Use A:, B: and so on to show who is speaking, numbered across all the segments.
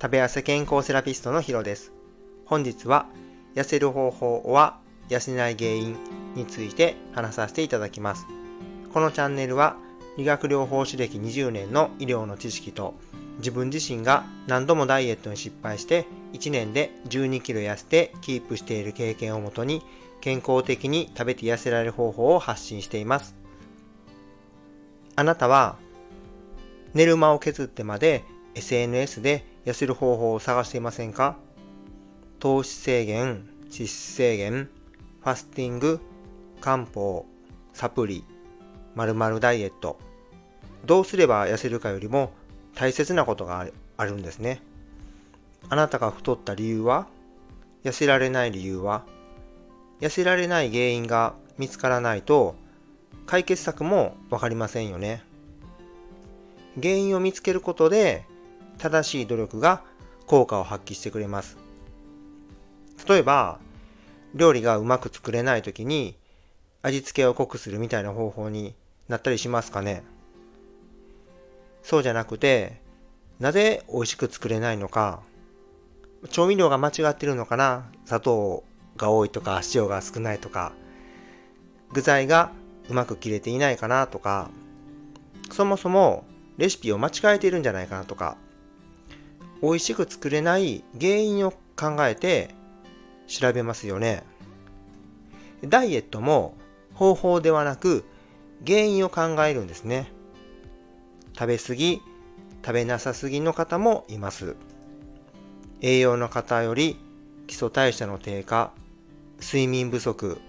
A: 食べ痩せ健康セラピストのヒロです。本日は痩せる方法は痩せない原因について話させていただきます。このチャンネルは理学療法士歴20年の医療の知識と自分自身が何度もダイエットに失敗して1年で12キロ痩せてキープしている経験をもとに健康的に食べて痩せられる方法を発信しています。あなたは寝る間を削ってまで SNS で痩せる方法を探していませんか？糖質制限、脂質制限、ファスティング、漢方、サプリ、〇〇ダイエット。どうすれば痩せるかよりも大切なことがあるんですね。あなたが太った理由は？痩せられない理由は？痩せられない原因が見つからないと解決策もわかりませんよね。原因を見つけることで正しい努力が効果を発揮してくれます。例えば、料理がうまく作れない時に味付けを濃くするみたいな方法になったりしますかね。そうじゃなくて、なぜ美味しく作れないのか、調味料が間違ってるのかな。砂糖が多いとか塩が少ないとか、具材がうまく切れていないかなとか、そもそもレシピを間違えているんじゃないかなとか、美味しく作れない原因を考えて調べますよね。ダイエットも方法ではなく原因を考えるんですね。食べ過ぎ、食べなさすぎの方もいます。栄養の方より基礎代謝の低下、睡眠不足、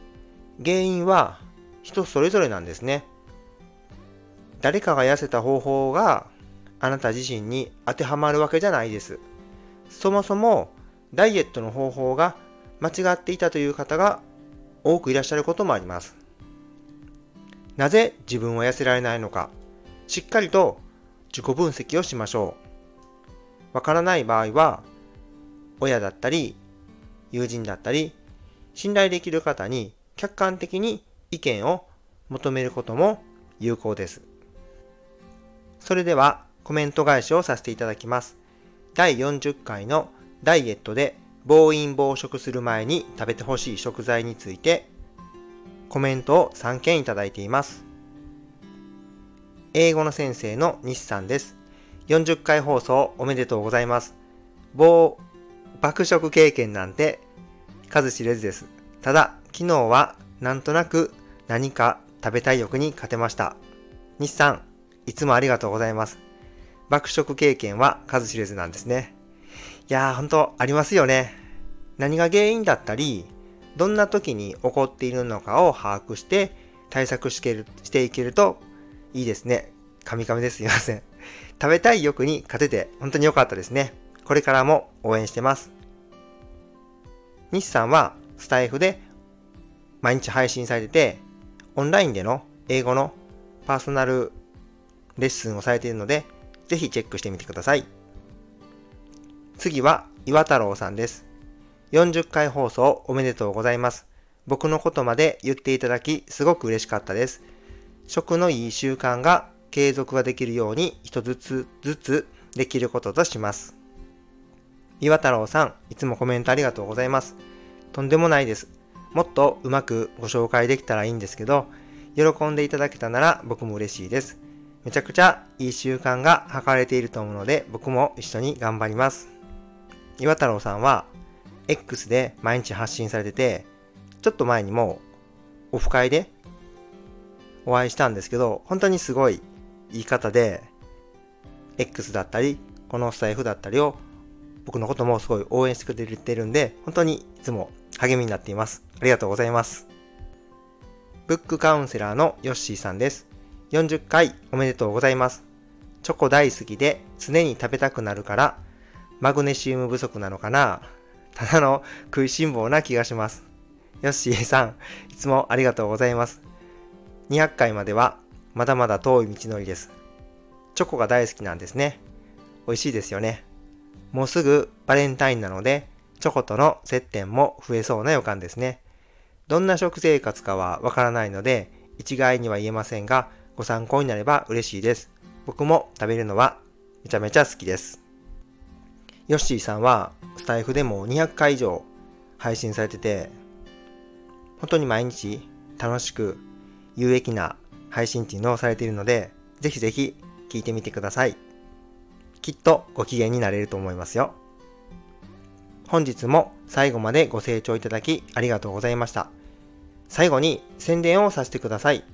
A: 原因は人それぞれなんですね。誰かが痩せた方法があなた自身に当てはまるわけじゃないです。そもそもダイエットの方法が間違っていたという方が多くいらっしゃることもあります。なぜ自分は痩せられないのか、しっかりと自己分析をしましょう。わからない場合は、親だったり、友人だったり、信頼できる方に客観的に意見を求めることも有効です。それではコメント返しをさせていただきます。第40回のダイエットで暴飲暴食する前に食べてほしい食材についてコメントを3件いただいています。英語の先生の西さんです。40回放送おめでとうございます。暴爆食経験なんて数知れずです。ただ、昨日はなんとなく何か食べたい欲に勝てました。西さん、いつもありがとうございます。爆食経験は数知れずなんですね。いやー、ほんとありますよね。何が原因だったり、どんな時に起こっているのかを把握して対策していけるといいですね。カミカミですいません。食べたい欲に勝てて本当に良かったですね。これからも応援してます。西さんはスタイフで毎日配信されてて、オンラインでの英語のパーソナルレッスンをされているので、ぜひチェックしてみてください。次は岩太郎さんです。40回放送おめでとうございます。僕のことまで言っていただきすごく嬉しかったです。食のいい習慣が継続ができるように一つずつずつできることとします。岩太郎さん、いつもコメントありがとうございます。とんでもないです。もっとうまくご紹介できたらいいんですけど、喜んでいただけたなら僕も嬉しいです。めちゃくちゃいい習慣が図れていると思うので、僕も一緒に頑張ります。岩太郎さんは、X で毎日発信されてて、ちょっと前にもオフ会でお会いしたんですけど、本当にすごい言い方で、X だったり、このスタイフだったりを僕のこともすごい応援してくれてるんで、本当にいつも励みになっています。ありがとうございます。ブックカウンセラーのヨッシーさんです。40回おめでとうございます。チョコ大好きで常に食べたくなるからマグネシウム不足なのかなただの食いしん坊な気がします。ヨッシーさん、いつもありがとうございます。200回まではまだまだ遠い道のりです。チョコが大好きなんですね。美味しいですよね。もうすぐバレンタインなので、チョコとの接点も増えそうな予感ですね。どんな食生活かはわからないので、一概には言えませんが、ご参考になれば嬉しいです。僕も食べるのはめちゃめちゃ好きです。ヨッシーさんはスタイフでも200回以上配信されてて、本当に毎日楽しく有益な配信っていうのをされているので、ぜひぜひ聞いてみてください。きっとご機嫌になれると思いますよ。本日も最後までご清聴いただきありがとうございました。最後に宣伝をさせてください。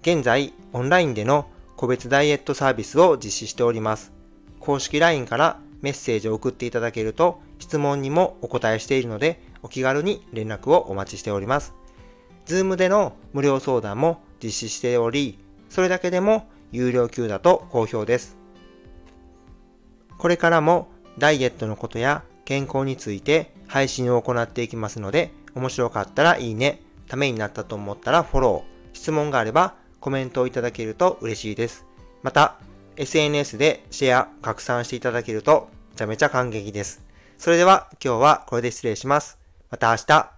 A: 現在、オンラインでの個別ダイエットサービスを実施しております。公式 LINE からメッセージを送っていただけると質問にもお答えしているのでお気軽に連絡をお待ちしております。Zoom での無料相談も実施しており、それだけでも有料級だと好評です。これからもダイエットのことや健康について配信を行っていきますので、面白かったらいいね、ためになったと思ったらフォロー、質問があればコメントをいただけると嬉しいです。また、SNS でシェア、拡散していただけるとめちゃめちゃ感激です。それでは今日はこれで失礼します。また明日。